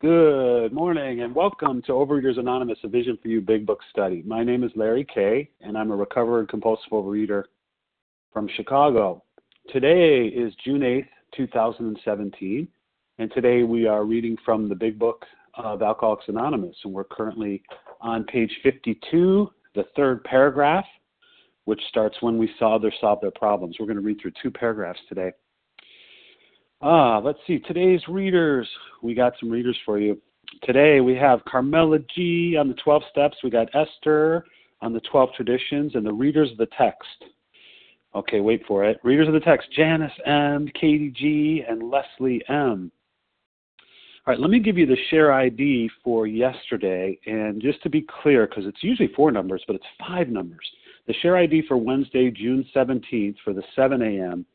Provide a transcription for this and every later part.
Good morning and welcome to Overeaters Anonymous, a Vision for You Big Book Study. My name is Larry Kay, and I'm a recovered compulsive overeater from Chicago. Today is June 8th, 2017, and today we are reading from the Big Book of Alcoholics Anonymous, and we're currently on page 52, the third paragraph, which starts when we saw others solve their problems. We're going to read through two paragraphs today. Ah, let's see. Today's readers, we got some readers for you. Today we have Carmela G on the 12 steps. We got Esther on the 12 traditions and the readers of the text. Okay, wait for it. Readers of the text Janice M, Katie G, and Leslie M. All right, let me give you the share ID for yesterday. And just to be clear, because it's usually four numbers, but it's five numbers. The share ID for Wednesday, June 17th for the 7 a.m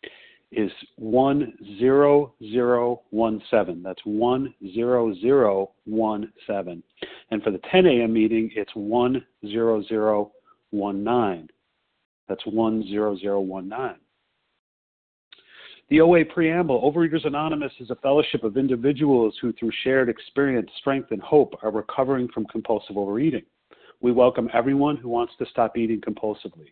is 10017. That's 10017. And for the 10 a.m. meeting, it's 10019. That's 10019. The OA Preamble Overeaters Anonymous is a fellowship of individuals who, through shared experience, strength, and hope, are recovering from compulsive overeating. We welcome everyone who wants to stop eating compulsively.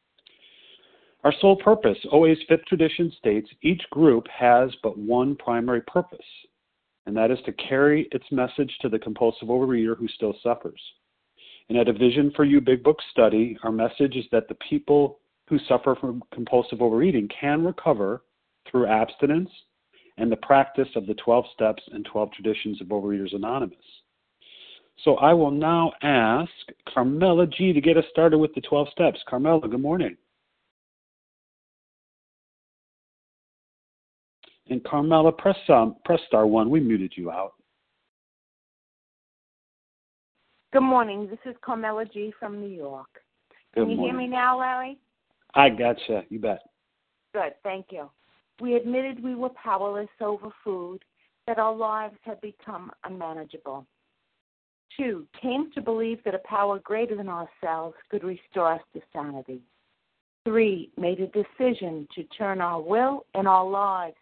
Our sole purpose, OA's fifth tradition states, each group has but one primary purpose, and that is to carry its message to the compulsive overeater who still suffers. And at a Vision for You Big Book study, our message is that the people who suffer from compulsive overeating can recover through abstinence and the practice of the 12 steps and 12 traditions of Overeaters Anonymous. So I will now ask Carmela G to get us started with the 12 steps. Carmela, good morning. And Carmela, press um, press star one. We muted you out. Good morning. This is Carmela G from New York. Good Can you morning. hear me now, Larry? I gotcha. You bet. Good, thank you. We admitted we were powerless over food, that our lives had become unmanageable. Two, came to believe that a power greater than ourselves could restore us to sanity. Three, made a decision to turn our will and our lives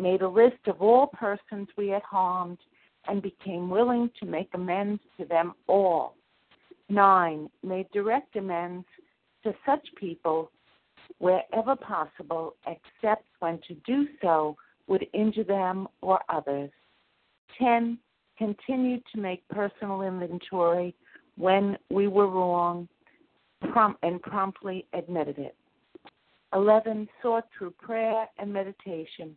made a list of all persons we had harmed, and became willing to make amends to them all. Nine, made direct amends to such people wherever possible, except when to do so would injure them or others. Ten, continued to make personal inventory when we were wrong and promptly admitted it. 11. Sought through prayer and medication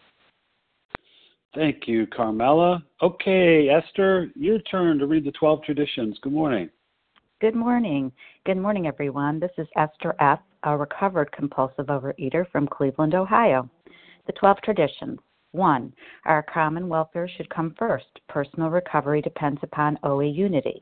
Thank you, Carmela. Okay, Esther, your turn to read the 12 traditions. Good morning. Good morning. Good morning, everyone. This is Esther F., a recovered compulsive overeater from Cleveland, Ohio. The 12 traditions. 1. Our common welfare should come first. Personal recovery depends upon OA unity.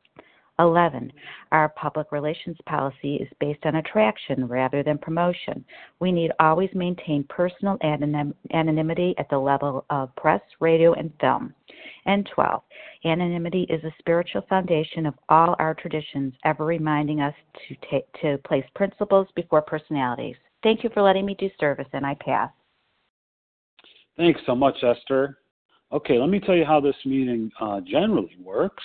11. Our public relations policy is based on attraction rather than promotion. We need always maintain personal anonymity at the level of press, radio, and film. And 12. Anonymity is a spiritual foundation of all our traditions, ever reminding us to, take, to place principles before personalities. Thank you for letting me do service, and I pass. Thanks so much, Esther. Okay, let me tell you how this meeting uh, generally works.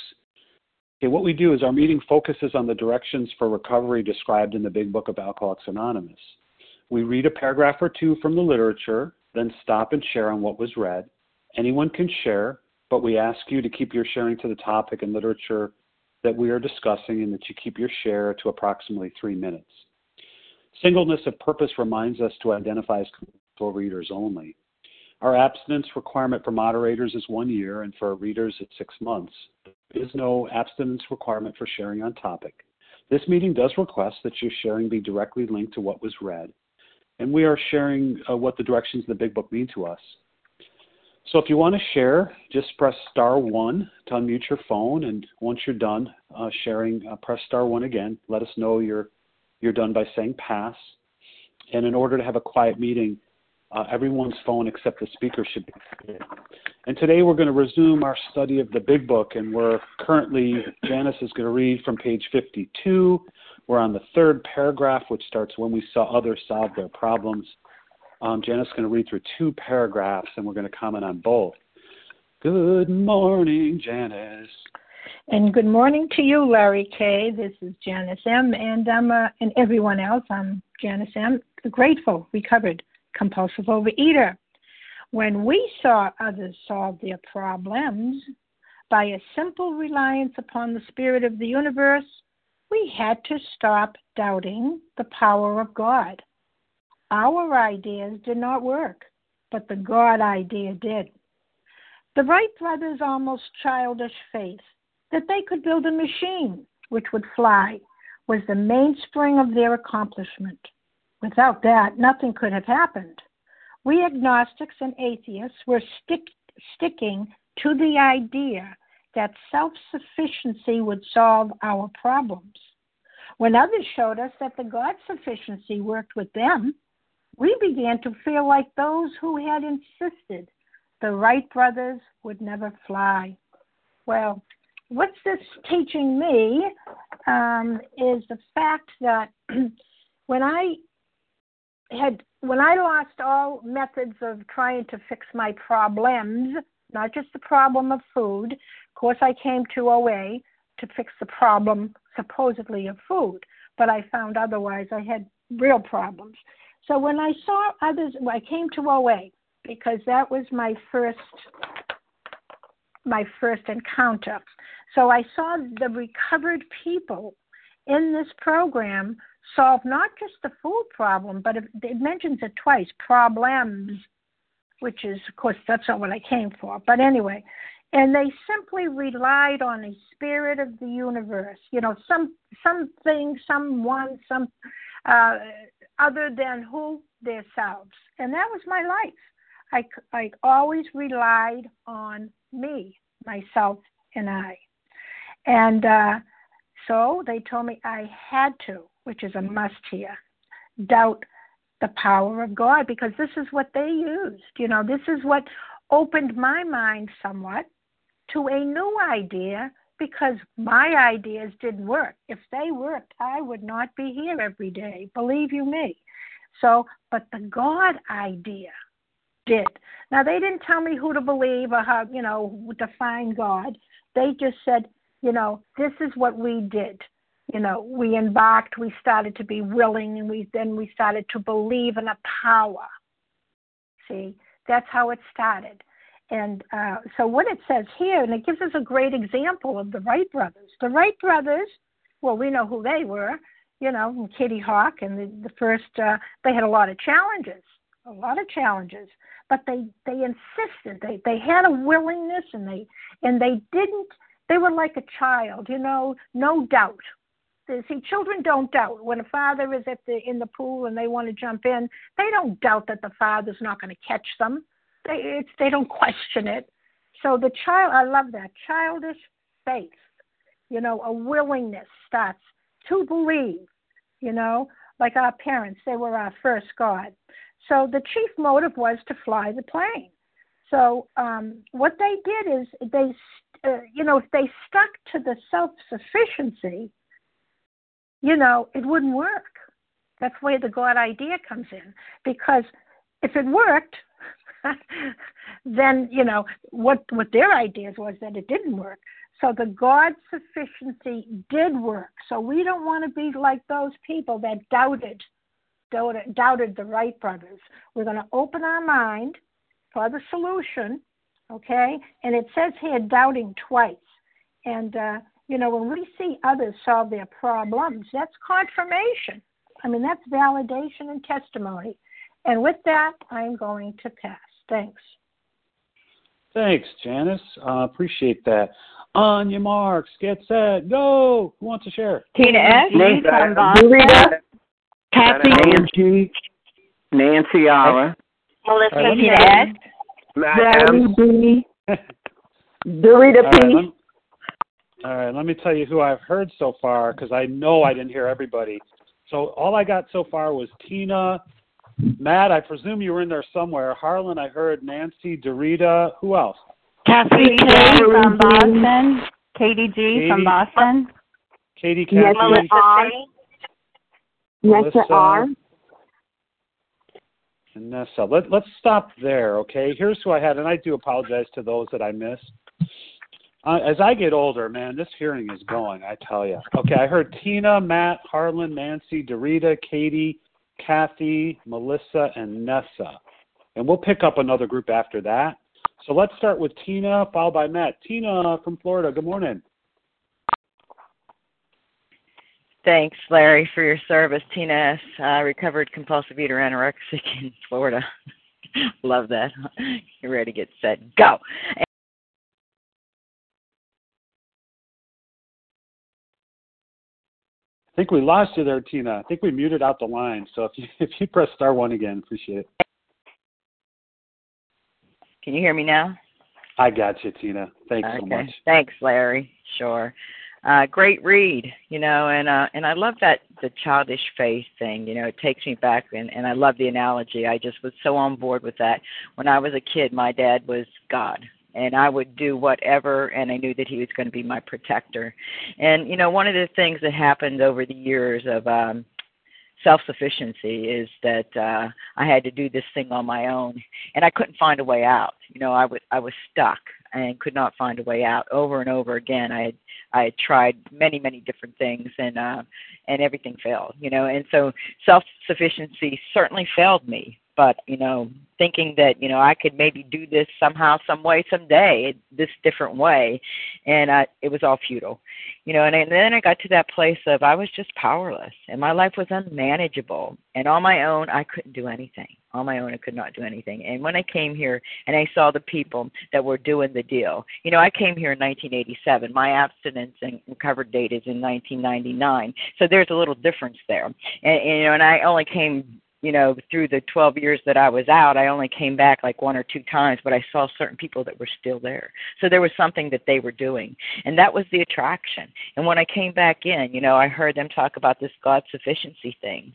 Okay, what we do is our meeting focuses on the directions for recovery described in the Big Book of Alcoholics Anonymous. We read a paragraph or two from the literature, then stop and share on what was read. Anyone can share, but we ask you to keep your sharing to the topic and literature that we are discussing and that you keep your share to approximately three minutes. Singleness of purpose reminds us to identify as readers only. Our abstinence requirement for moderators is one year, and for readers, it's six months. There is no abstinence requirement for sharing on topic. This meeting does request that your sharing be directly linked to what was read, and we are sharing uh, what the directions in the Big Book mean to us. So if you want to share, just press star one to unmute your phone, and once you're done uh, sharing, uh, press star one again. Let us know you're you're done by saying pass. And in order to have a quiet meeting, uh, everyone's phone except the speaker should be muted. And today we're going to resume our study of the Big Book, and we're currently, Janice is going to read from page 52. We're on the third paragraph, which starts when we saw others solve their problems. Um, Janice is going to read through two paragraphs, and we're going to comment on both. Good morning, Janice. And good morning to you, Larry K. This is Janice M. And I'm uh, and everyone else. I'm Janice M. Grateful, recovered compulsive overeater. When we saw others solve their problems by a simple reliance upon the Spirit of the universe, we had to stop doubting the power of God. Our ideas did not work, but the God idea did. The Wright brothers' almost childish faith that they could build a machine which would fly was the mainspring of their accomplishment. Without that, nothing could have happened. We agnostics and atheists were stick, sticking to the idea that self sufficiency would solve our problems. When others showed us that the God sufficiency worked with them, we began to feel like those who had insisted the Wright brothers would never fly. Well, what's this teaching me um, is the fact that when I had when I lost all methods of trying to fix my problems, not just the problem of food, of course I came to OA to fix the problem supposedly of food, but I found otherwise I had real problems. So when I saw others, I came to OA because that was my first my first encounter. So I saw the recovered people in this program solve not just the food problem, but it, mentions it twice problems, which is, of course, that's not what I came for. But anyway, and they simply relied on a spirit of the universe, you know, some something, someone, some uh, other than who themselves, and that was my life. I I always relied on me, myself, and I, and uh, so they told me I had to which is a must here. Doubt the power of God because this is what they used. You know, this is what opened my mind somewhat to a new idea because my ideas didn't work. If they worked, I would not be here every day, believe you me. So, but the God idea did. Now, they didn't tell me who to believe or how, you know, define God. They just said, you know, this is what we did. You know, we embarked, we started to be willing, and we then we started to believe in a power. See, that's how it started. And uh, so, what it says here, and it gives us a great example of the Wright brothers. The Wright brothers, well, we know who they were, you know, and Kitty Hawk, and the, the first, uh, they had a lot of challenges, a lot of challenges, but they they insisted. They they had a willingness, and they and they didn't. They were like a child, you know, no doubt. See, children don't doubt. When a father is at the in the pool and they want to jump in, they don't doubt that the father's not going to catch them they it's they don't question it. So the child, I love that childish faith. You know, a willingness starts to believe. You know, like our parents, they were our first God. So the chief motive was to fly the plane. So um, what they did is they, uh, you know, if they stuck to the self-sufficiency, you know, it wouldn't work. That's where the God idea comes in. Because if it worked, then you know what what their ideas was that it didn't work. So the God sufficiency did work. So we don't want to be like those people that doubted doubted, doubted the Wright brothers. We're going to open our mind for the solution, okay? And it says here doubting twice. And uh, you know when we see others solve their problems, that's confirmation. I mean that's validation and testimony. And with that, I'm going to pass. Thanks. Thanks, Janice. Uh, appreciate that. On your marks, get set, go. Who wants to share? Tina S. from Boston. Kathy. Nancy. Nancy Ara. Melissa Tina S. Matt B. Dorita P. All right, let me tell you who I've heard so far because I know I didn't hear everybody. So all I got so far was Tina, Matt, I presume you were in there somewhere. Harlan, I heard Nancy, Dorita. Who else? Kathy K from Boston. Katie G Katie, from Boston. Katie, Kathy. Melissa R. Nessa R. And Nessa. Let, let's stop there, okay? Here's who I had, and I do apologize to those that I missed. Uh, as I get older, man, this hearing is going, I tell you. Okay, I heard Tina, Matt, Harlan, Nancy, Dorita, Katie, Kathy, Melissa, and Nessa. And we'll pick up another group after that. So let's start with Tina, followed by Matt. Tina from Florida, good morning. Thanks, Larry, for your service. Tina S., uh, recovered compulsive eater anorexic in Florida. Love that. You're ready to get set, go. I think we lost you there, Tina. I think we muted out the line. So if you if you press star one again, appreciate it. Can you hear me now? I got you, Tina. Thanks okay. so much. Thanks, Larry. Sure. Uh, great read, you know, and uh, and I love that the childish faith thing. You know, it takes me back, and and I love the analogy. I just was so on board with that. When I was a kid, my dad was God and I would do whatever, and I knew that he was going to be my protector. And you know, one of the things that happened over the years of um, self-sufficiency is that uh, I had to do this thing on my own, and I couldn't find a way out. You know, I was I was stuck and could not find a way out over and over again. I had I had tried many many different things and uh, and everything failed. You know, and so self-sufficiency certainly failed me but you know thinking that you know i could maybe do this somehow some way someday this different way and uh, it was all futile. You know and, and then i got to that place of i was just powerless and my life was unmanageable and on my own i couldn't do anything. On my own i could not do anything. And when i came here and i saw the people that were doing the deal you know i came here in 1987 my abstinence and recovered date is in 1999 so there's a little difference there. And, and you know and i only came you know, through the 12 years that I was out, I only came back like one or two times, but I saw certain people that were still there. So there was something that they were doing, and that was the attraction. And when I came back in, you know, I heard them talk about this God sufficiency thing,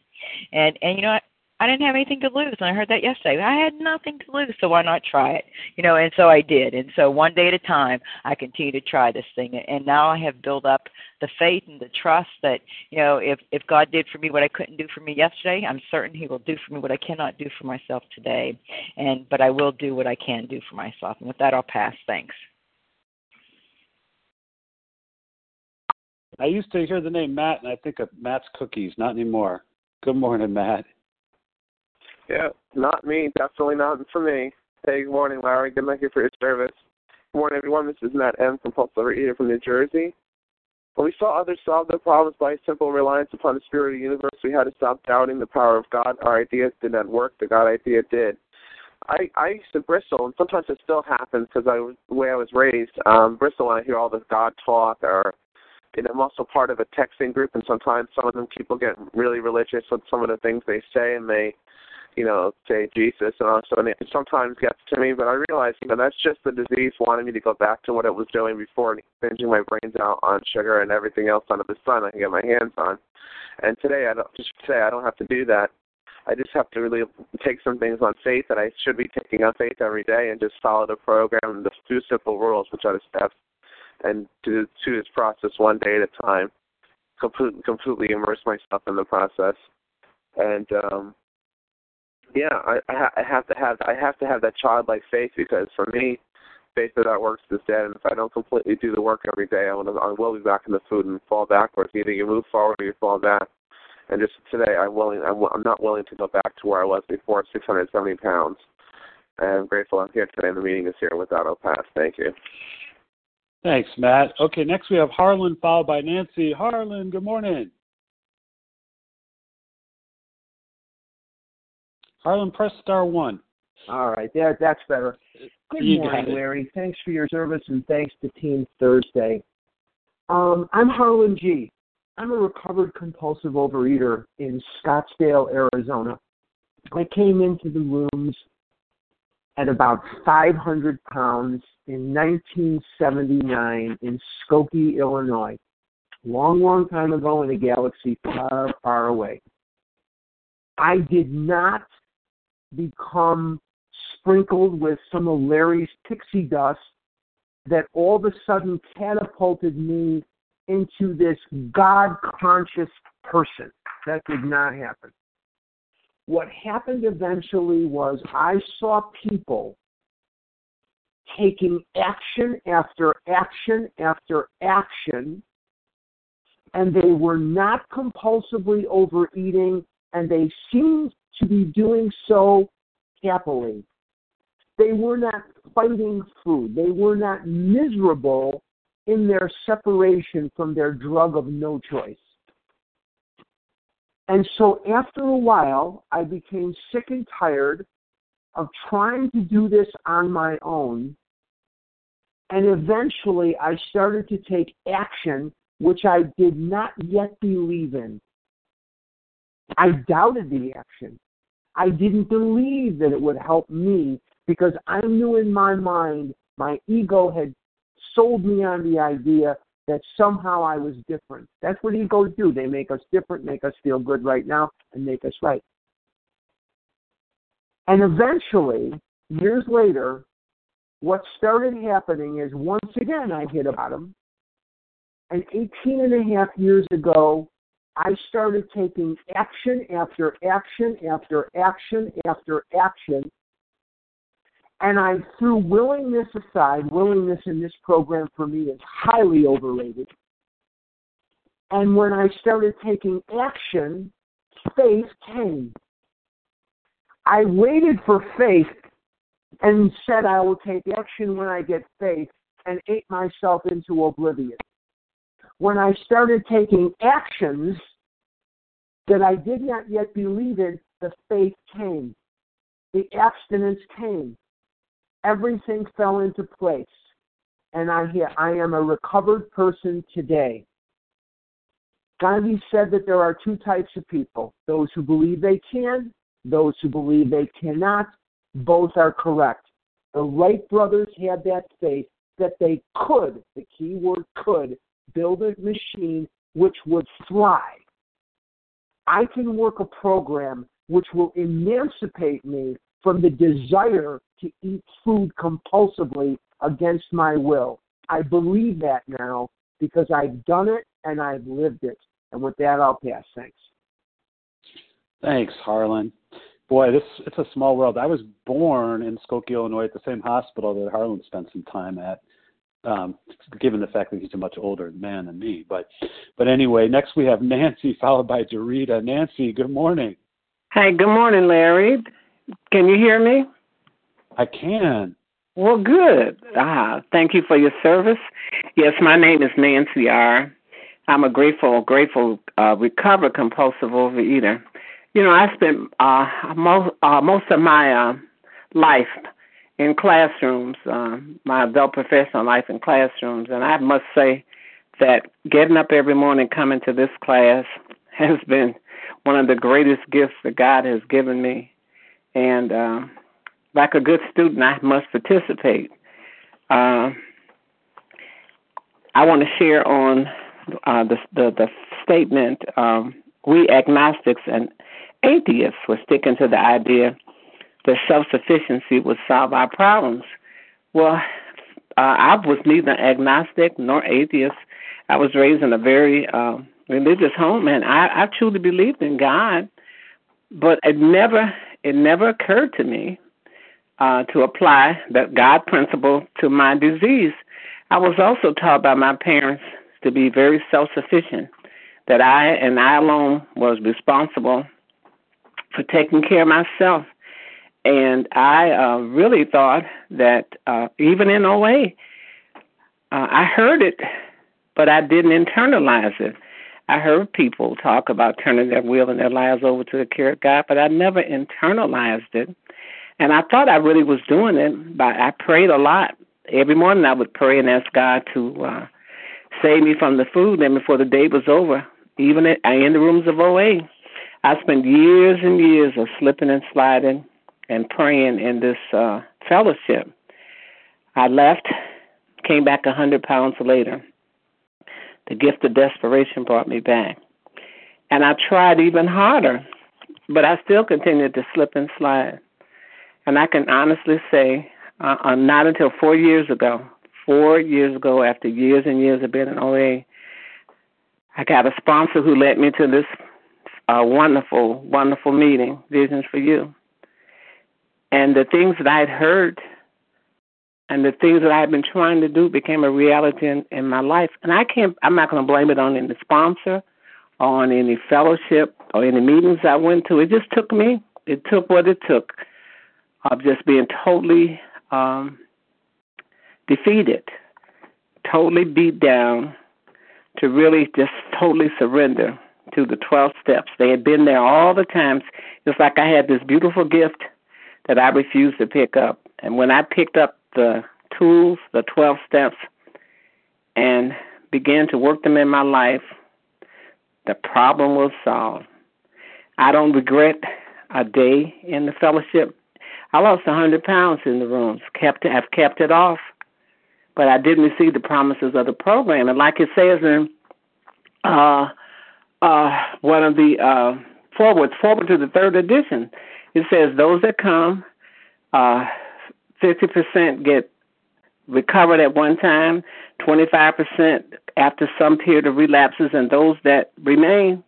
and and you know, I didn't have anything to lose, and I heard that yesterday. I had nothing to lose, so why not try it? You know, and so I did. And so one day at a time, I continue to try this thing, and now I have built up the faith and the trust that you know, if if God did for me what I couldn't do for me yesterday, I'm certain He will do for me what I cannot do for myself today. And but I will do what I can do for myself. And with that, I'll pass. Thanks. I used to hear the name Matt, and I think of Matt's Cookies. Not anymore. Good morning, Matt. Yeah, not me. Definitely not for me. Hey, good morning, Larry. Good night here for your service. Good morning, everyone. This is Matt M. from Pulse Overeater from New Jersey. When we saw others solve their problems by a simple reliance upon the spirit of the universe, we had to stop doubting the power of God. Our ideas did not work. The God idea did. I I used to bristle, and sometimes it still happens because I the way I was raised. Um, bristle when I hear all this God talk, or and I'm also part of a texting group, and sometimes some of them people get really religious with some of the things they say, and they you know, say Jesus and also and it sometimes gets to me, but I realize, you know, that's just the disease wanting me to go back to what it was doing before and binging my brains out on sugar and everything else under the sun I can get my hands on. And today I don't just say I don't have to do that. I just have to really take some things on faith that I should be taking on faith every day and just follow the program and the two simple rules, which are the steps, and to to this process one day at a time. Completely completely immerse myself in the process. And um yeah, I, I have to have I have to have that childlike faith because for me, faith without works is dead. And if I don't completely do the work every day, I will I will be back in the food and fall backwards. Either you move forward or you fall back. And just today, I'm willing. I'm, I'm not willing to go back to where I was before, 670 pounds. And I'm grateful I'm here today. The meeting is here without a pass. Thank you. Thanks, Matt. Okay, next we have Harlan followed by Nancy. Harlan, good morning. Harlan, press star one. All right, there, that's better. Good You morning. Larry. Thanks for your service and thanks to Team Thursday. Um, I'm Harlan G. I'm a recovered compulsive overeater in Scottsdale, Arizona. I came into the rooms at about 500 pounds in 1979 in Skokie, Illinois. Long, long time ago in a galaxy far, far away. I did not become sprinkled with some of Larry's pixie dust that all of a sudden catapulted me into this God conscious person. That did not happen. What happened eventually was I saw people taking action after action after action, and they were not compulsively overeating, and they seemed to be doing so happily. They were not fighting food. They were not miserable in their separation from their drug of no choice. And so after a while, I became sick and tired of trying to do this on my own. And eventually, I started to take action which I did not yet believe in. I doubted the action. I didn't believe that it would help me because I knew in my mind my ego had sold me on the idea that somehow I was different. That's what egos do. They make us different, make us feel good right now, and make us right. And eventually, years later, what started happening is once again I hit a bottom. And 18 and a half years ago, I started taking action after action after action after action. And I threw willingness aside. Willingness in this program for me is highly overrated. And when I started taking action, faith came. I waited for faith and said I will take action when I get faith and ate myself into oblivion when I started taking actions that I did not yet believe in, the faith came. The abstinence came. Everything fell into place. And I, I am a recovered person today. Gandhi said that there are two types of people those who believe they can, those who believe they cannot. Both are correct. The Wright brothers had that faith that they could, the key word could, build a machine which would fly. I can work a program which will emancipate me from the desire to eat food compulsively against my will. I believe that now because I've done it and I've lived it. And with that, I'll pass. Thanks. Thanks, Harlan. Boy, this it's a small world. I was born in Skokie, Illinois, at the same hospital that Harlan spent some time at. Um, given the fact that he's a much older man than me, but but anyway, next we have Nancy followed by Dorita. Nancy, good morning. Hi, good morning, Larry. Can you hear me? I can. Well, good. Ah, thank you for your service. Yes, my name is Nancy R. I'm a grateful, grateful, uh, recovered compulsive overeater. You know, I spent uh, most uh, most of my uh, life in classrooms, uh, my adult professional life in classrooms, and I must say that getting up every morning, coming to this class, has been one of the greatest gifts that God has given me. And uh, like a good student, I must participate. Uh, I want to share on uh, the, the, the statement um, we agnostics and atheists were sticking to the idea that self sufficiency would solve our problems. Well, uh, I was neither agnostic nor atheist. I was raised in a very uh, religious home, and I, I truly believed in God, but it never it never occurred to me uh, to apply that God principle to my disease. I was also taught by my parents to be very self sufficient, that I and I alone was responsible for taking care of myself. And I uh, really thought that uh, even in OA, uh, I heard it, but I didn't internalize it. I heard people talk about turning their will and their lives over to the care of God, but I never internalized it. And I thought I really was doing it, but I prayed a lot. Every morning I would pray and ask God to uh, save me from the food. And before the day was over, even in, in the rooms of OA, I spent years and years of slipping and sliding and praying in this uh, fellowship. I left, came back a hundred pounds later. The gift of desperation brought me back. And I tried even harder, but I still continued to slip and slide. And I can honestly say, uh, uh, not until four years ago, four years ago, after years and years of being in OA, I got a sponsor who led me to this uh, wonderful, wonderful meeting, Visions for You. And the things that I had heard and the things that I had been trying to do became a reality in, in my life. And I can't, I'm not going to blame it on any sponsor or on any fellowship or any meetings I went to. It just took me. It took what it took of just being totally um, defeated, totally beat down, to really just totally surrender to the 12 steps. They had been there all the times. It's like I had this beautiful gift that I refused to pick up. And when I picked up the tools, the 12 steps, and began to work them in my life, the problem was solved. I don't regret a day in the fellowship. I lost a hundred pounds in the rooms. Kept I've kept it off, but I didn't receive the promises of the program. And like it says in uh, uh, one of the uh, forwards, forward to the third edition, it says those that come, uh, 50% get recovered at one time, 25% after some period of relapses, and those that remain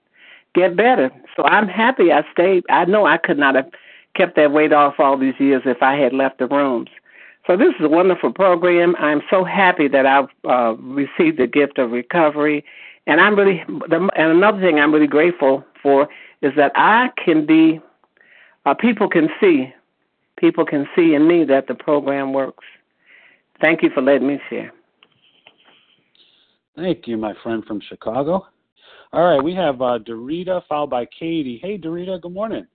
get better. So I'm happy I stayed. I know I could not have kept that weight off all these years if I had left the rooms. So this is a wonderful program. I'm so happy that I've uh, received the gift of recovery, and I'm really. And another thing I'm really grateful for is that I can be. Uh, people can see people can see in me that the program works. Thank you for letting me share. Thank you, my friend from Chicago. All right, we have uh, Dorita followed by Katie. Hey, Dorita, good morning.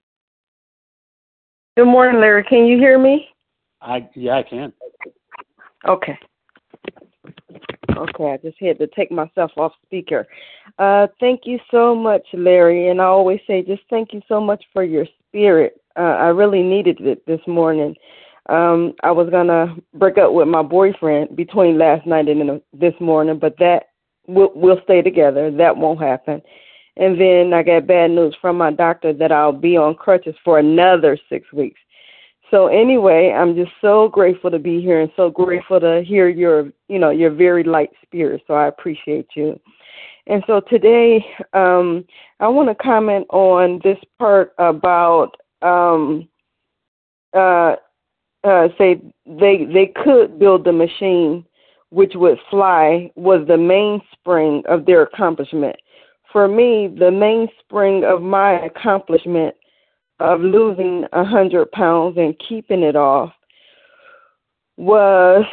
Good morning, Larry. Can you hear me? I yeah, I can. Okay. Okay, I just had to take myself off speaker. Uh, thank you so much, Larry. And I always say, just thank you so much for your spirit uh, I really needed it this morning. Um, I was gonna break up with my boyfriend between last night and this morning, but that we'll, we'll stay together. That won't happen. And then I got bad news from my doctor that I'll be on crutches for another six weeks. So anyway, I'm just so grateful to be here and so grateful to hear your, you know, your very light spirit. So I appreciate you. And so today, um, I want to comment on this part about um, uh, uh, say they they could build the machine which would fly was the mainspring of their accomplishment. For me, the mainspring of my accomplishment of losing a hundred pounds and keeping it off was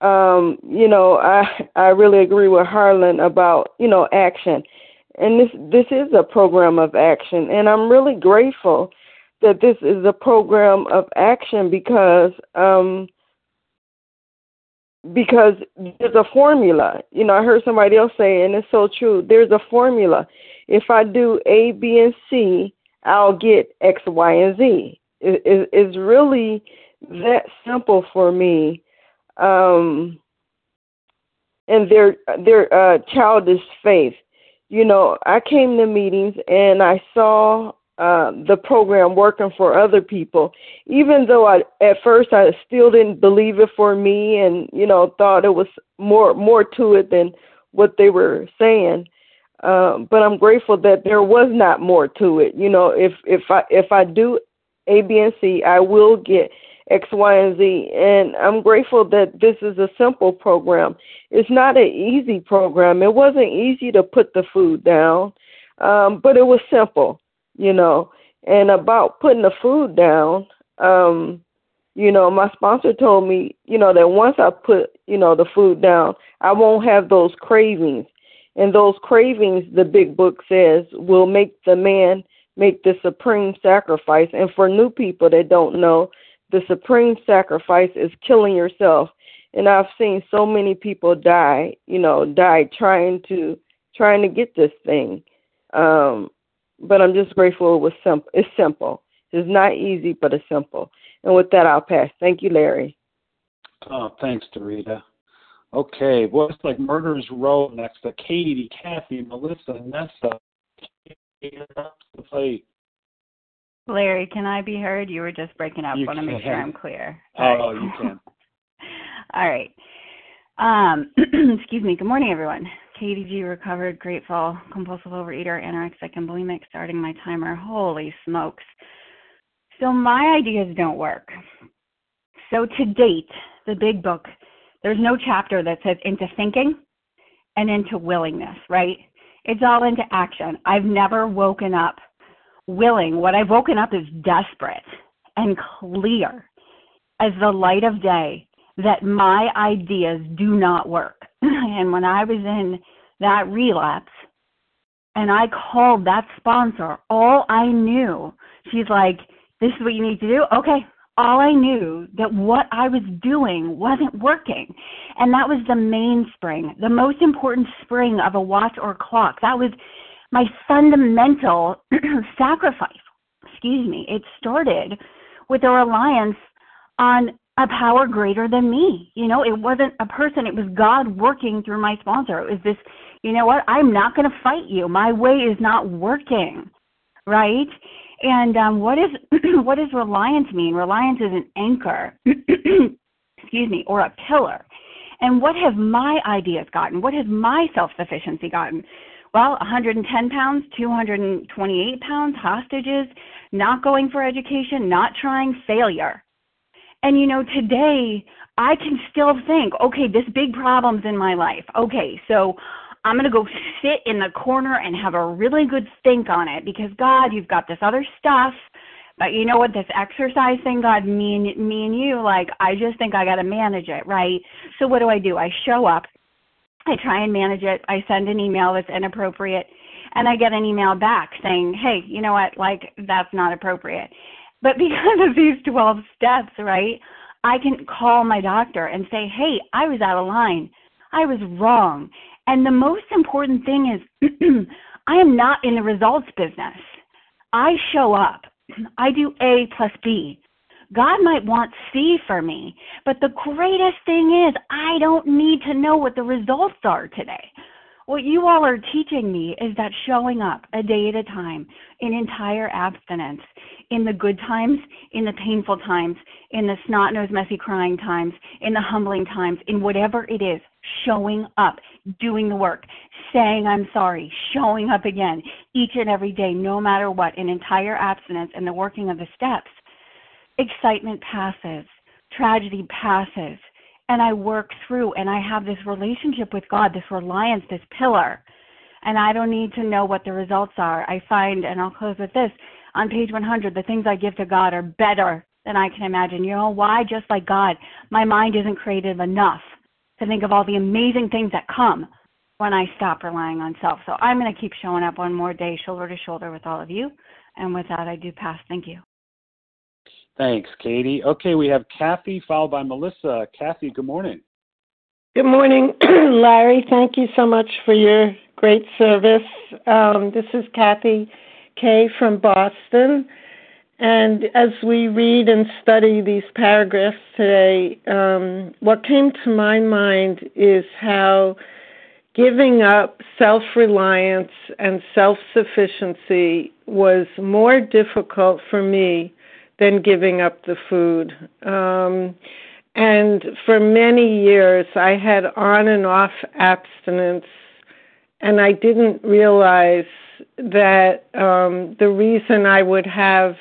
um you know i i really agree with harlan about you know action. And this this is a program of action. And i'm really grateful that this is a program of action because um because there's a formula. You know i heard somebody else say and it's so true there's a formula. If i do a b and c i'll get x y and z. It, it, it's really that simple for me. Um, and their their uh, childish faith. You know, I came to meetings and I saw uh, the program working for other people, even though I at first I still didn't believe it for me, and you know thought it was more more to it than what they were saying. Um, but I'm grateful that there was not more to it. You know, if if I if I do A, B, and C, I will get X, Y, and Z. And I'm grateful that this is a simple program. It's not an easy program. It wasn't easy to put the food down, um, but it was simple, you know. And about putting the food down, um, you know, my sponsor told me, you know, that once I put, you know, the food down, I won't have those cravings. And those cravings, the big book says, will make the man make the supreme sacrifice. And for new people that don't know, the supreme sacrifice is killing yourself. And i've seen so many people die you know die trying to trying to get this thing. Um but i'm just grateful it was simple it's simple. It's not easy but it's simple. And with that i'll pass. Thank you larry. Oh thanks Dorita. okay well it's like murderers row next to katie kathy melissa nessa the plate Larry, can I be heard? You were just breaking up. I want to make sure I'm clear. oh, you can. All right. Um, excuse me. Good morning, everyone. Katie G recovered, grateful, compulsive overeater, anorexic, and bulimic, starting my timer. Holy smokes. So my ideas don't work. So to date, the big book, there's no chapter that says into thinking and into willingness, right? It's all into action. I've never woken up willing, what I've woken up is desperate and clear as the light of day that my ideas do not work. and when I was in that relapse and I called that sponsor, all I knew, she's like, this is what you need to do? Okay. All I knew that what I was doing wasn't working. And that was the mainspring, the most important spring of a watch or clock. That was my fundamental sacrifice. Excuse me. It started with a reliance on a power greater than me. You know, it wasn't a person, it was God working through my sponsor. It was this, you know what, I'm not going to fight you. My way is not working. Right? And um, what is what does reliance mean? Reliance is an anchor, excuse me, or a pillar. And what have my ideas gotten? What has my self sufficiency gotten? Well, 110 pounds, 228 pounds, hostages, not going for education, not trying, failure. And you know, today I can still think, okay, this big problem's in my life. Okay, so I'm going to go sit in the corner and have a really good think on it because God, you've got this other stuff. But you know what? This exercise thing, God, me and me and you, like I just think I got to manage it, right? So what do I do? I show up I try and manage it. I send an email that's inappropriate and I get an email back saying, hey, you know what, like that's not appropriate. But because of these 12 steps, right, I can call my doctor and say, hey, I was out of line. I was wrong. And the most important thing is, I am not in the results business. I show up. I do A plus B. God might want C for me, but the greatest thing is I don't need to know what the results are today. what you all are teaching me is that showing up a day at a time in entire abstinence, in the good times, in the painful times, in the snot nose messy crying times, in the humbling times, in whatever it is, showing up, doing the work, saying I'm sorry, showing up again each and every day, no matter what, in entire abstinence and the working of the steps, excitement passes, tragedy passes and I work through and I have this relationship with God, this reliance, this pillar. And I don't need to know what the results are. I find, and I'll close with this on page 100, the things I give to God are better than I can imagine. You know why? Just like God, my mind isn't creative enough to think of all the amazing things that come when I stop relying on self. So I'm going to keep showing up one more day, shoulder to shoulder with all of you. And with that, I do pass. Thank you. Thanks, Katie. Okay, we have Kathy followed by Melissa. Kathy, good morning. Good morning, Larry. Thank you so much for your great service. Um, this is Kathy Kay from Boston. And as we read and study these paragraphs today, um, what came to my mind is how giving up self reliance and self sufficiency was more difficult for me than giving up the food. Um, and for many years, I had on and off abstinence, and I didn't realize that um, the reason I would have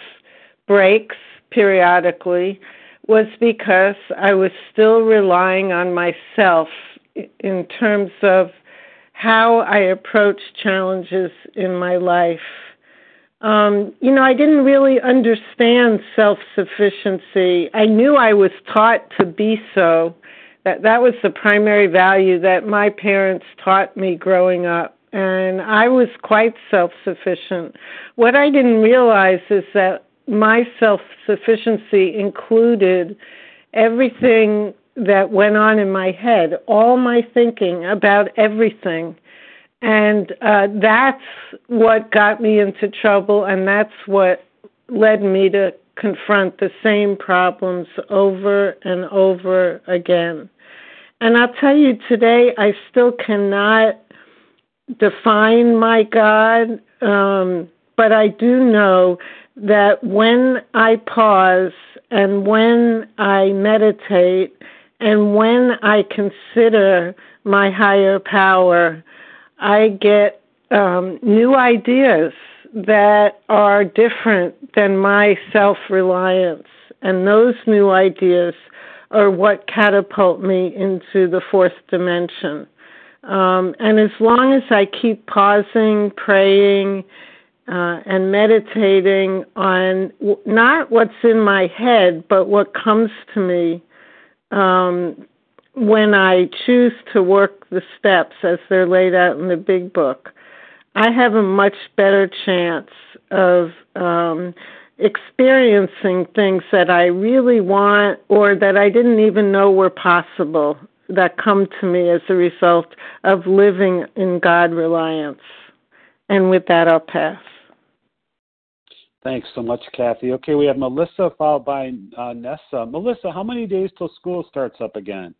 breaks periodically was because I was still relying on myself in terms of how I approach challenges in my life um, you know, I didn't really understand self sufficiency. I knew I was taught to be so. That that was the primary value that my parents taught me growing up, and I was quite self sufficient. What I didn't realize is that my self sufficiency included everything that went on in my head, all my thinking about everything and uh, that's what got me into trouble, and that's what led me to confront the same problems over and over again. And I'll tell you today, I still cannot define my God, um, but I do know that when I pause and when I meditate and when I consider my higher power, I get um, new ideas that are different than my self reliance. And those new ideas are what catapult me into the fourth dimension. Um, and as long as I keep pausing, praying, uh, and meditating on w- not what's in my head, but what comes to me, um, when I choose to work the steps as they're laid out in the big book, I have a much better chance of um, experiencing things that I really want or that I didn't even know were possible that come to me as a result of living in God reliance. And with that, I'll pass. Thanks so much, Kathy. Okay, we have Melissa followed by uh, Nessa. Melissa, how many days till school starts up again?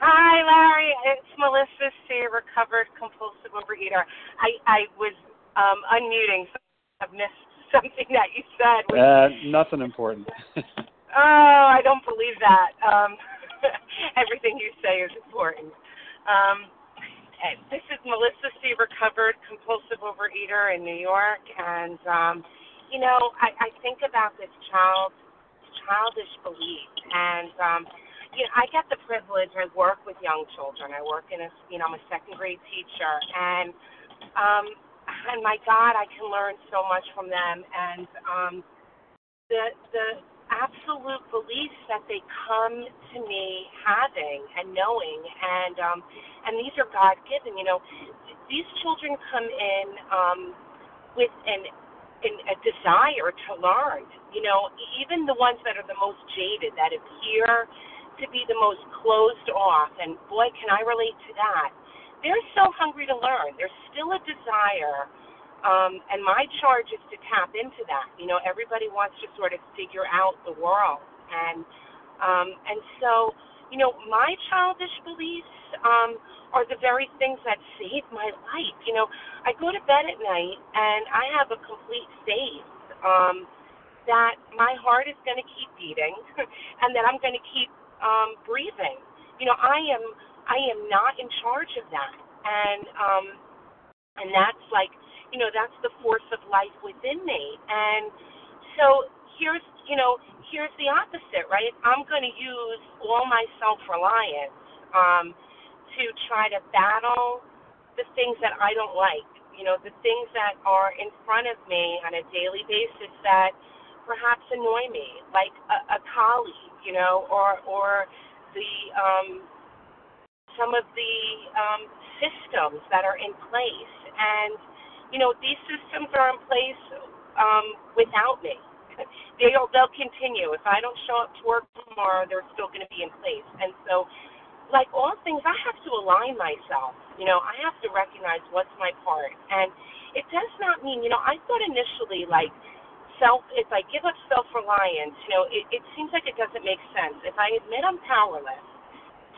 Hi, Larry. It's Melissa C., recovered compulsive overeater. I I was um, unmuting, so I've missed something that you said. Uh, nothing important. oh, I don't believe that. Um, everything you say is important. Um, this is Melissa C., recovered compulsive overeater in New York, and um, you know, I, I think about this child, childish belief, and um, you know, I get the privilege. I work with young children. I work in a, you know, I'm a second grade teacher, and um, and my God, I can learn so much from them. And um, the the absolute beliefs that they come to me having and knowing, and um, and these are God given. You know, these children come in um, with an in a desire to learn. You know, even the ones that are the most jaded, that appear to be the most closed off, and boy, can I relate to that. They're so hungry to learn. There's still a desire, um, and my charge is to tap into that. You know, everybody wants to sort of figure out the world, and um, and so you know, my childish beliefs um, are the very things that saved my life. You know, I go to bed at night and I have a complete faith um, that my heart is going to keep beating and that I'm going to keep um, breathing. You know, I am I am not in charge of that, and um, and that's like, you know, that's the force of life within me. And so here's, you know, here's the opposite, right? I'm going to use all my self reliance um, to try to battle the things that I don't like. You know, the things that are in front of me on a daily basis that perhaps annoy me, like a, a colleague, you know, or or the um, some of the um, systems that are in place. And, you know, these systems are in place um, without me. They'll, they'll continue. If I don't show up to work tomorrow, they're still going to be in place. And so, like all things, I have to align myself. You know, I have to recognize what's my part. And it does not mean, you know, I thought initially, like, self, if I give up self reliance, you know, it, it seems like it doesn't make sense. If I admit I'm powerless,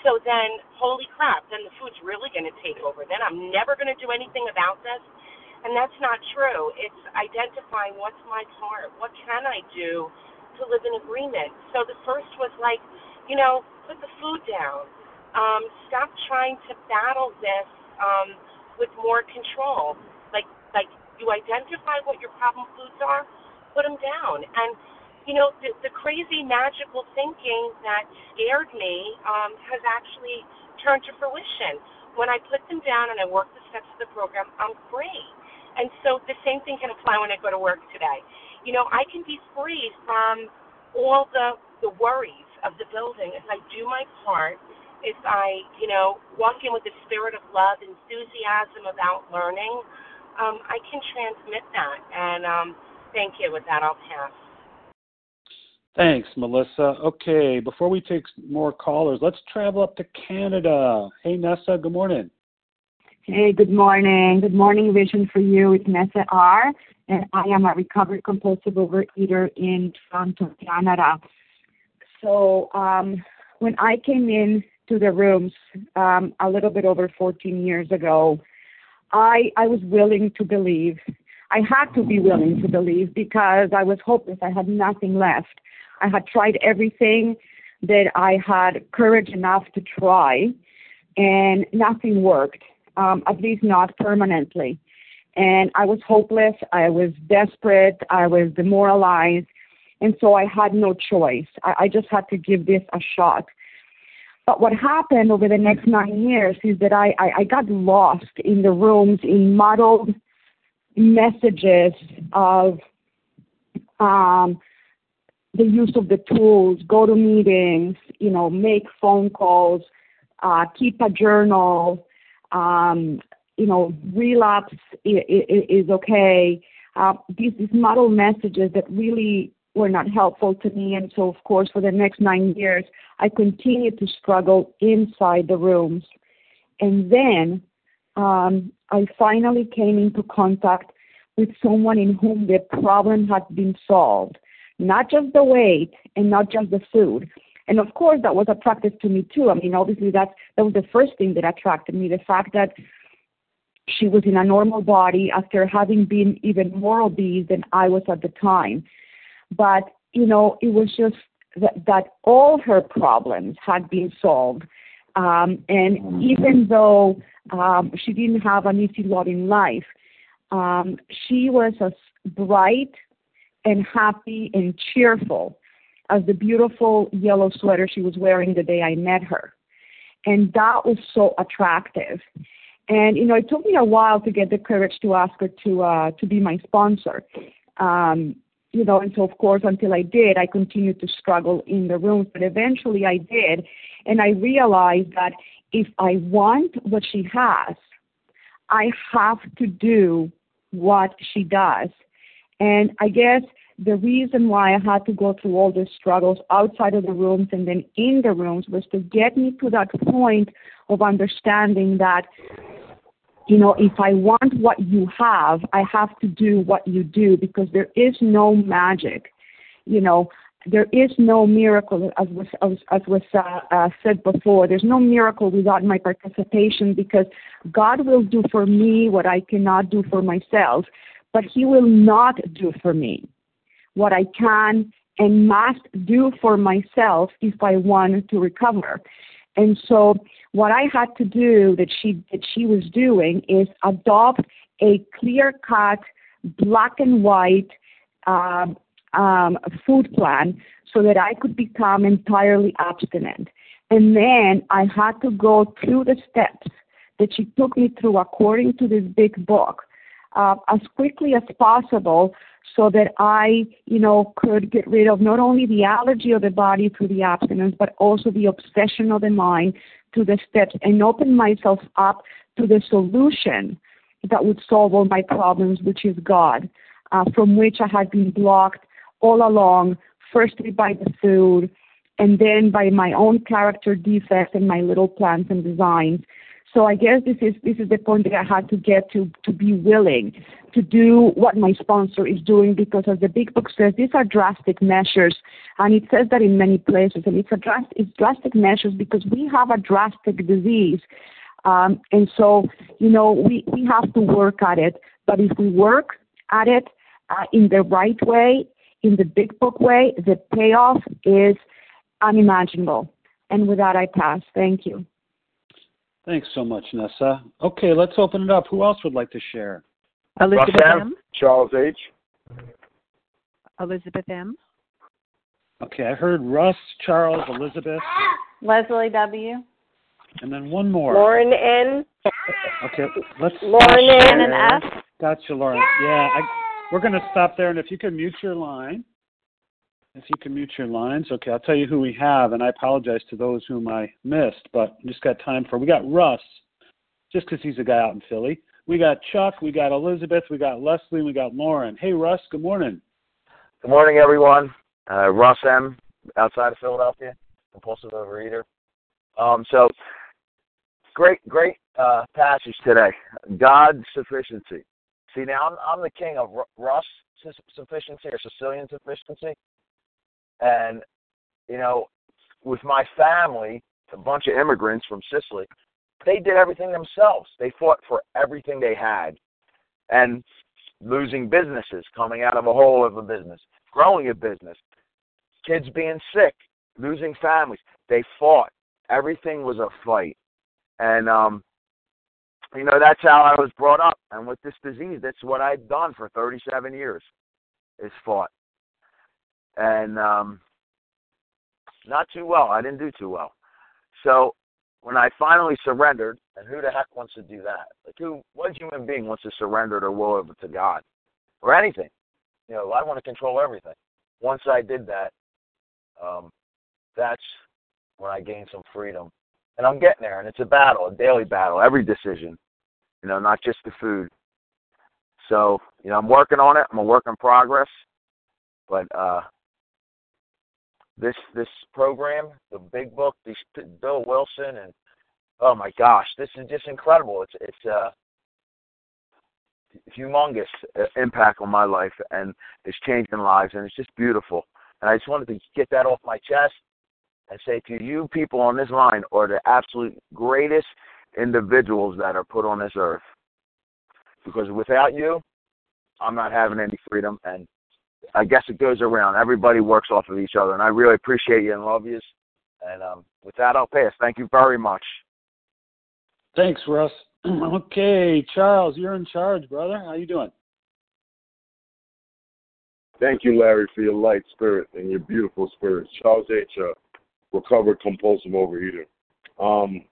so then, holy crap, then the food's really going to take over. Then I'm never going to do anything about this. And that's not true. It's identifying what's my part. What can I do to live in agreement? So the first was like, you know, put the food down. Um, stop trying to battle this um, with more control. Like, like you identify what your problem foods are, put them down. And you know, the, the crazy magical thinking that scared me um, has actually turned to fruition. When I put them down and I work the steps of the program, I'm free. And so the same thing can apply when I go to work today. You know, I can be free from all the the worries of the building if I do my part, if I, you know, walk in with the spirit of love, enthusiasm about learning, um, I can transmit that. And um, thank you. With that, I'll pass. Thanks, Melissa. Okay, before we take more callers, let's travel up to Canada. Hey, Nessa, good morning. Hey, good morning. Good morning, Vision for You. It's Nessa R., and I am a recovered compulsive overeater in Toronto, Canada. So, um, when I came in to the rooms um, a little bit over 14 years ago, I I was willing to believe. I had to be willing to believe because I was hopeless. I had nothing left. I had tried everything that I had courage enough to try, and nothing worked, um, at least not permanently. And I was hopeless. I was desperate. I was demoralized. And so I had no choice. I, I just had to give this a shot. But what happened over the next nine years is that I, I, I got lost in the rooms in muddled messages of um, the use of the tools, go to meetings, you know, make phone calls, uh, keep a journal, um, you know, relapse is, okay. Uh, these, model messages that really were not helpful to me. And so, of course, for the next nine years, I continued to struggle inside the rooms. And then um, I finally came into contact with someone in whom the problem had been solved not just the weight and not just the food. And of course, that was attractive to me too. I mean, obviously, that that was the first thing that attracted me: the fact that she was in a normal body after having been even more obese than I was at the time. But you know, it was just that, that all her problems had been solved. Um, and even though um, she didn't have an easy lot in life, um, she was as bright and happy and cheerful as the beautiful yellow sweater she was wearing the day I met her. And that was so attractive. And you know, it took me a while to get the courage to ask her to uh, to be my sponsor. Um, you know, and so of course, until I did, I continued to struggle in the rooms. But eventually, I did, and I realized that if I want what she has, I have to do what she does. And I guess the reason why I had to go through all these struggles outside of the rooms and then in the rooms was to get me to that point of understanding that, you know, if I want what you have, I have to do what you do because there is no magic. You know, there is no miracle, as was, as, as was uh, uh, said before. There's no miracle without my participation because God will do for me what I cannot do for myself, but He will not do for me what I can and must do for myself if I want to recover. And so, what I had to do that she that she was doing is adopt a clear cut, black and white um, food plan so that I could become entirely abstinent. And then I had to go through the steps that she took me through according to this big book uh, as quickly as possible so that I, you know, could get rid of not only the allergy of the body through the abstinence, but also the obsession of the mind to the steps and open myself up to the solution that would solve all my problems, which is God, uh, from which I had been blocked all along, firstly by the food, and then by my own character defects and my little plans and designs. So I guess this is this is the point that I had to get to to be willing to do what my sponsor is doing because as the big book says, these are drastic measures and it says that in many places and it's a drastic it's drastic measures because we have a drastic disease. Um, and so, you know, we, we have to work at it. But if we work at it uh, in the right way, in the big book way, the payoff is unimaginable. And with that, I pass. Thank you. Thanks so much, Nessa. Okay, let's open it up. Who else would like to share? Elizabeth M. Charles H. Elizabeth M. Okay, I heard Russ, Charles, Elizabeth. Leslie W. And then one more. Lauren N. Okay, let's. Lauren N. and S. Gotcha, Lauren. Yeah, I, we're going to stop there, and if you can mute your line. If you can mute your lines, okay, I'll tell you who we have, and I apologize to those whom I missed, but just got time for. We got Russ, just because he's a guy out in Philly. We got Chuck, we got Elizabeth, we got Leslie, we got Lauren. Hey, Russ, good morning. Good morning, everyone. Uh, Russ M. outside of Philadelphia, compulsive overeater. Um, so, great, great uh, passage today. God's sufficiency. See, now I'm, I'm the king of Russ sufficiency or Sicilian sufficiency. And, you know, with my family, a bunch of immigrants from Sicily, they did everything themselves. They fought for everything they had. And losing businesses, coming out of a hole of a business, growing a business, kids being sick, losing families. They fought. Everything was a fight. And um you know, that's how I was brought up. And with this disease, that's what I've done for 37 years, is fought and um, not too well. I didn't do too well. So when I finally surrendered, and who the heck wants to do that? Like who? What human being wants to surrender their will over to God or anything? You know, I want to control everything. Once I did that, um, that's when I gained some freedom. And I'm getting there, and it's a battle, a daily battle, every decision. You know, not just the food. So, you know, I'm working on it. I'm a work in progress. But uh this this program, the big book, these Bill Wilson, and oh my gosh, this is just incredible. It's it's uh humongous uh, impact on my life, and it's changing lives, and it's just beautiful. And I just wanted to get that off my chest and say to you people on this line are the absolute greatest individuals that are put on this earth. Because without you, I'm not having any freedom, and I guess it goes around. Everybody works off of each other, and I really appreciate you and love you. And um, with that, I'll pass. Thank you very much. Thanks, Russ. okay, Charles, you're in charge, brother. How you doing? Thank you, Larry, for your light spirit and your beautiful spirit. Charles H., uh, recovered compulsive overeater. Um,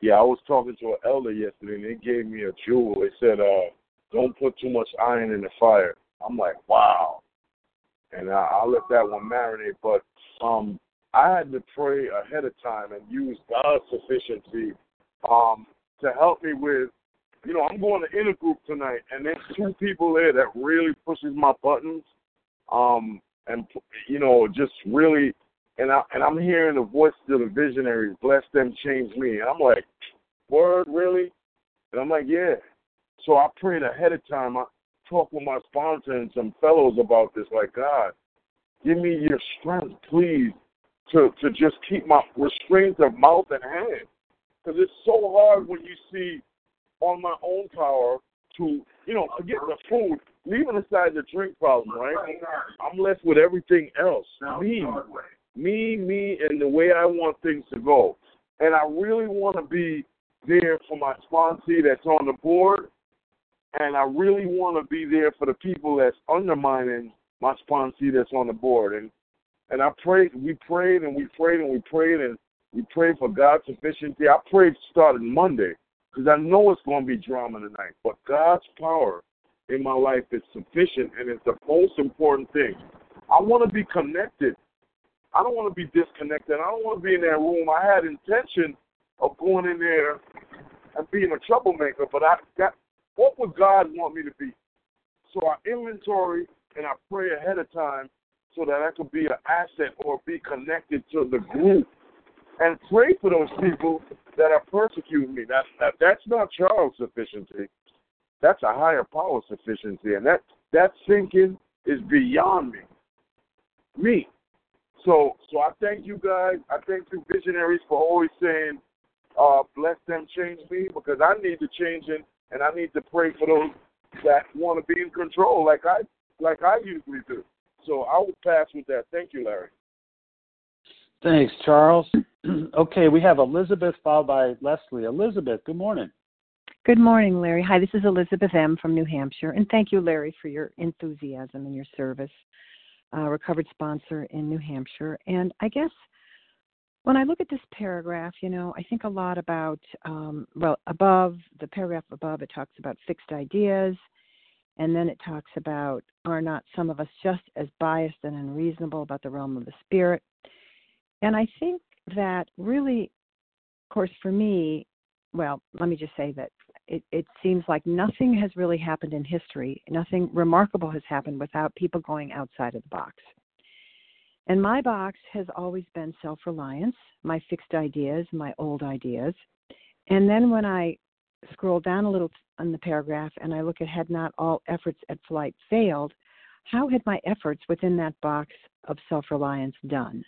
yeah, I was talking to an elder yesterday, and they gave me a jewel. They said, uh, "Don't put too much iron in the fire." I'm like, wow. And I, I'll let that one marinate. But um, I had to pray ahead of time and use God's sufficiency um, to help me with, you know, I'm going to intergroup tonight, and there's two people there that really pushes my buttons, um, and you know, just really, and I and I'm hearing the voice of the visionaries, bless them, change me, and I'm like, word, really? And I'm like, yeah. So I prayed ahead of time. I, talk with my sponsor and some fellows about this. Like God, give me your strength, please, to to just keep my restraints of mouth and hand. Because it's so hard when you see on my own power to, you know, forget the food, leaving aside the drink problem, right? I'm left with everything else. Me, me, me, and the way I want things to go. And I really want to be there for my sponsor that's on the board, and I really want to be there for the people that's undermining my sponsor that's on the board. And and I prayed, we prayed and we prayed and we prayed and we prayed for God's sufficiency. I prayed starting Monday because I know it's going to be drama tonight. But God's power in my life is sufficient and it's the most important thing. I want to be connected. I don't want to be disconnected. I don't want to be in that room. I had intention of going in there and being a troublemaker, but I got what would God want me to be? So I inventory and I pray ahead of time so that I could be an asset or be connected to the group and pray for those people that are persecuting me. That, that that's not Charles' sufficiency. That's a higher power sufficiency, and that that thinking is beyond me. Me. So so I thank you guys. I thank you visionaries for always saying, uh, bless them, change me, because I need to change it and I need to pray for those that want to be in control like I like I usually do. So I will pass with that. Thank you, Larry. Thanks, Charles. okay, we have Elizabeth followed by Leslie. Elizabeth, good morning. Good morning, Larry. Hi, this is Elizabeth M. from New Hampshire. And thank you, Larry, for your enthusiasm and your service. Recovered sponsor in New Hampshire. And I guess when I look at this paragraph, you know, I think a lot about, um, well, above, the paragraph above, it talks about fixed ideas. And then it talks about, are not some of us just as biased and unreasonable about the realm of the spirit? And I think that really, of course, for me, well, let me just say that it, it seems like nothing has really happened in history, nothing remarkable has happened without people going outside of the box. And my box has always been self reliance, my fixed ideas, my old ideas. And then when I scroll down a little on the paragraph and I look at had not all efforts at flight failed, how had my efforts within that box of self reliance done?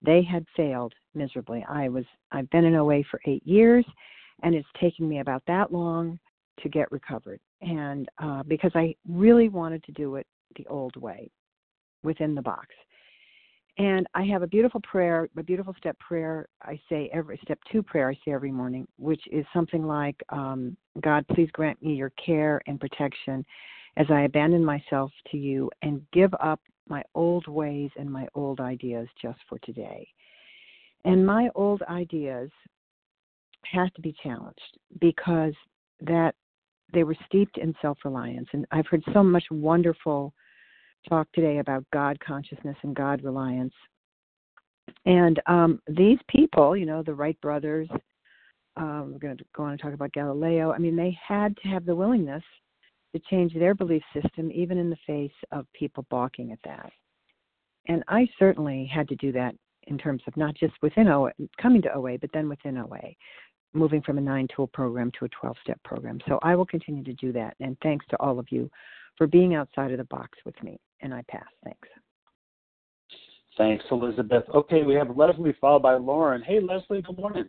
They had failed miserably. I was I've been in OA for eight years and it's taken me about that long to get recovered. And uh, because i really wanted to do it the old way within the box. And i have a beautiful prayer a beautiful step prayer i say every step two prayer i say every morning which is something like um, god please grant me your care and protection as i abandon myself to you and give up my old ways and my old ideas just for today. And my old ideas has to be challenged because that they were steeped in self-reliance. And i've heard so much wonderful talk today about god consciousness and god reliance. And um, these people you know the wright brothers um, we're going to go on and talk about galileo i mean they had to have the willingness to change their belief system even in the face of people balking at that. And i certainly had to do that in terms of not just within OA, coming to OA, but then within OA moving from a nine tool program to a 12 step program. So I will continue to do that. And thanks to all of you for being outside of the box with me. And I pass. Thanks. Thanks, Elizabeth. Okay, we have Leslie followed by Lauren. Hey, Leslie, good morning.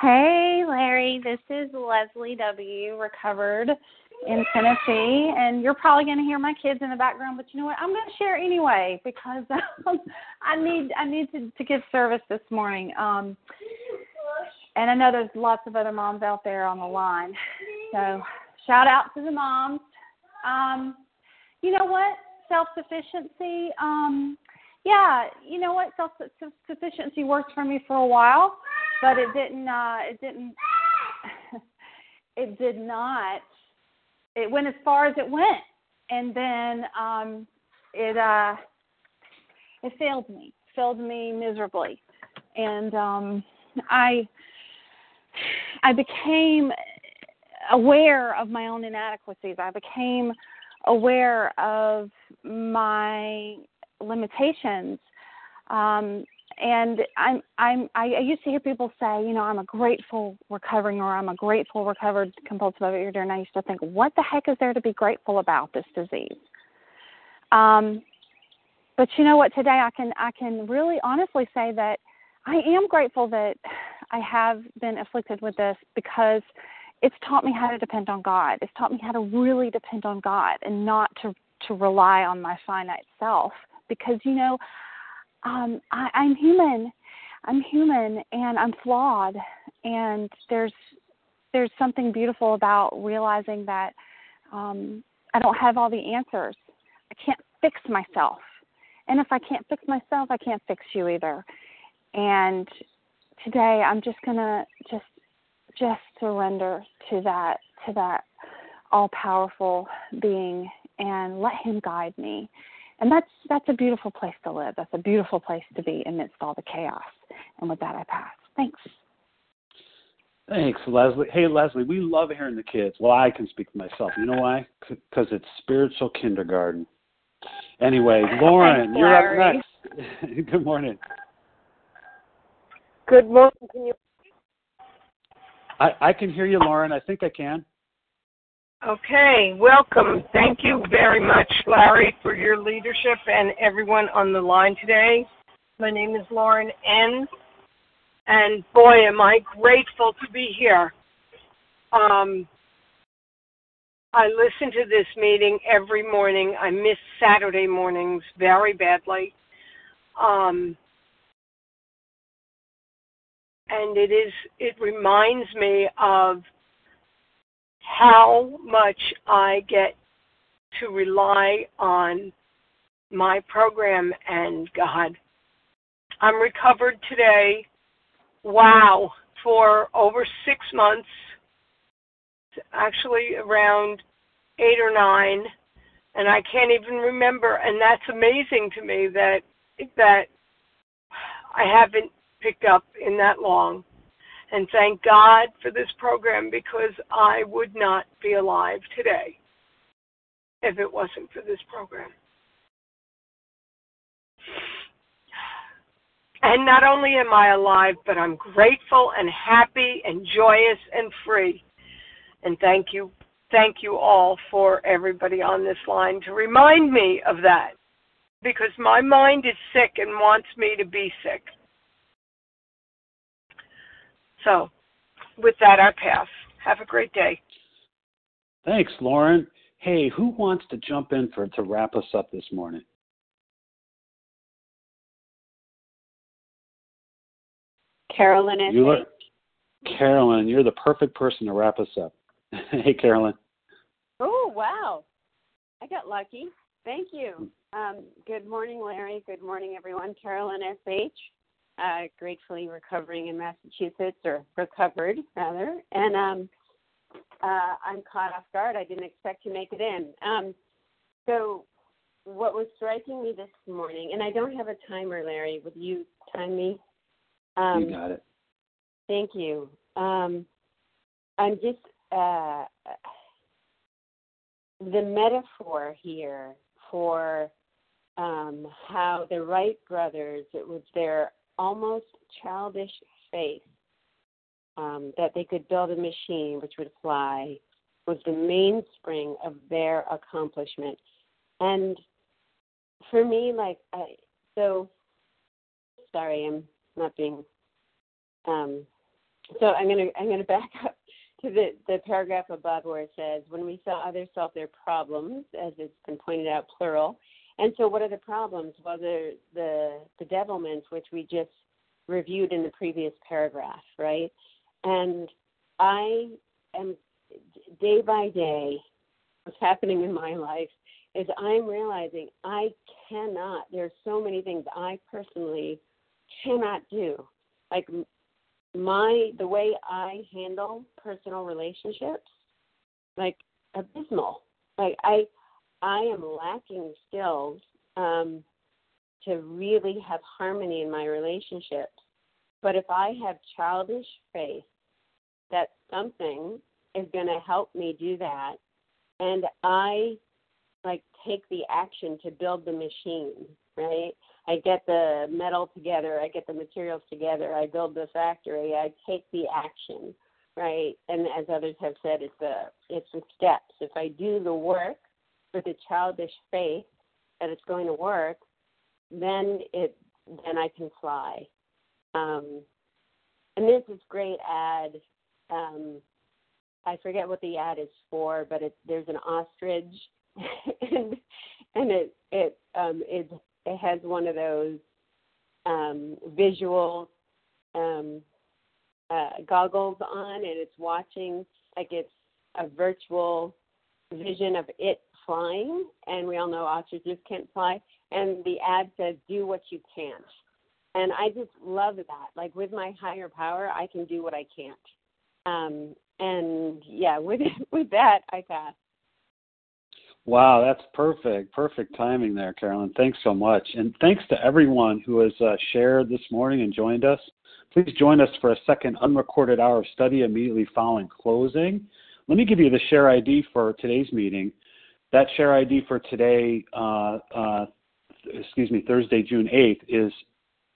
Hey, Larry. This is Leslie W., recovered in Tennessee. And you're probably going to hear my kids in the background, but you know what? I'm going to share anyway because um, I need I need to, to give service this morning. Um, and I know there's lots of other moms out there on the line. So shout out to the moms. Um, you know what? Self sufficiency. Um, yeah, you know what? Self sufficiency worked for me for a while, but it didn't. Uh, it didn't. it did not. It went as far as it went, and then um, it uh, it failed me. Failed me miserably, and um, I I became aware of my own inadequacies. I became aware of my limitations. Um, and I'm, I'm, I used to hear people say, you know, I'm a grateful recovering or I'm a grateful recovered compulsive overeater. And I used to think, what the heck is there to be grateful about this disease? Um, but you know what? Today I can I can really honestly say that I am grateful that I have been afflicted with this because it's taught me how to depend on God. It's taught me how to really depend on God and not to to rely on my finite self because you know um I, I'm human. I'm human and I'm flawed and there's there's something beautiful about realizing that um I don't have all the answers. I can't fix myself. And if I can't fix myself, I can't fix you either. And today I'm just going to just just surrender to that to that all powerful being and let him guide me and that's that's a beautiful place to live that's a beautiful place to be amidst all the chaos and with that i pass thanks Thanks, Leslie. Hey, Leslie, we love hearing the kids. Well, I can speak for myself. You know why? Because it's spiritual kindergarten. Anyway, Lauren, Thanks, you're up next. Good morning. Good morning. Can you? I, I can hear you, Lauren. I think I can. Okay, welcome. Thank you very much, Larry, for your leadership and everyone on the line today. My name is Lauren N. And boy, am I grateful to be here. Um, I listen to this meeting every morning. I miss Saturday mornings very badly. Um, and it is it reminds me of how much I get to rely on my program and God. I'm recovered today. Wow, for over six months, actually around eight or nine, and I can't even remember. And that's amazing to me that that I haven't picked up in that long. And thank God for this program because I would not be alive today if it wasn't for this program. And not only am I alive, but I'm grateful and happy and joyous and free. And thank you, thank you all for everybody on this line to remind me of that because my mind is sick and wants me to be sick. So, with that, I pass. Have a great day. Thanks, Lauren. Hey, who wants to jump in for to wrap us up this morning? Carolyn and You look, Carolyn, you're the perfect person to wrap us up. hey, Carolyn. Oh, wow. I got lucky. Thank you. Um, good morning, Larry. Good morning, everyone. Carolyn S.H., uh, gratefully recovering in Massachusetts, or recovered, rather. And um, uh, I'm caught off guard. I didn't expect to make it in. Um, so, what was striking me this morning, and I don't have a timer, Larry. Would you time me? Um, you got it. Thank you. Um, I'm just uh, the metaphor here for um, how the Wright brothers, it was their almost childish faith um, that they could build a machine which would fly, was the mainspring of their accomplishment. And for me, like, I, so sorry, I'm not being. Um, so I'm gonna I'm gonna back up to the the paragraph above where it says, "When we saw others solve their problems, as it's been pointed out, plural." And so, what are the problems? Well, the the the devilments, which we just reviewed in the previous paragraph, right? And I am day by day, what's happening in my life is I'm realizing I cannot. There's so many things I personally cannot do. Like my the way I handle personal relationships, like abysmal. Like I I am lacking skills um, to really have harmony in my relationships. But if I have childish faith that something is going to help me do that, and I like take the action to build the machine, right? I get the metal together, I get the materials together, I build the factory, I take the action, right? And as others have said, it's the it's the steps. If I do the work with a childish faith that it's going to work, then it then I can fly. Um, and there's this great ad. Um, I forget what the ad is for, but it's there's an ostrich, and and it it um it it has one of those um visual um uh goggles on and it's watching like it's a virtual vision of it flying and we all know ostriches can't fly and the ad says do what you can't and i just love that like with my higher power i can do what i can't um and yeah with with that i pass Wow, that's perfect. Perfect timing there, Carolyn. Thanks so much. And thanks to everyone who has uh, shared this morning and joined us. Please join us for a second unrecorded hour of study immediately following closing. Let me give you the share ID for today's meeting. That share ID for today, uh, uh, excuse me, Thursday, June 8th, is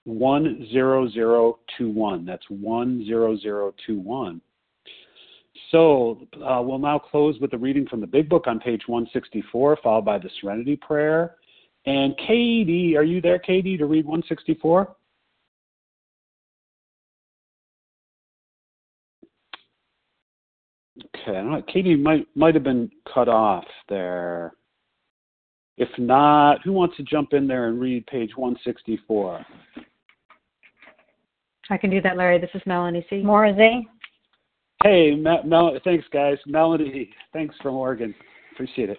10021. That's 10021. So uh, we'll now close with a reading from the Big Book on page 164, followed by the Serenity Prayer. And Katie, are you there, Katie, to read 164? Okay, I know, Katie might might have been cut off there. If not, who wants to jump in there and read page 164? I can do that, Larry. This is Melanie C. Morzy. Hey, Mel, Mel, thanks, guys. Melanie, thanks from Oregon. Appreciate it.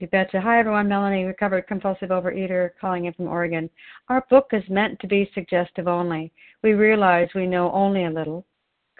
You betcha. Hi, everyone. Melanie, recovered compulsive overeater, calling in from Oregon. Our book is meant to be suggestive only. We realize we know only a little.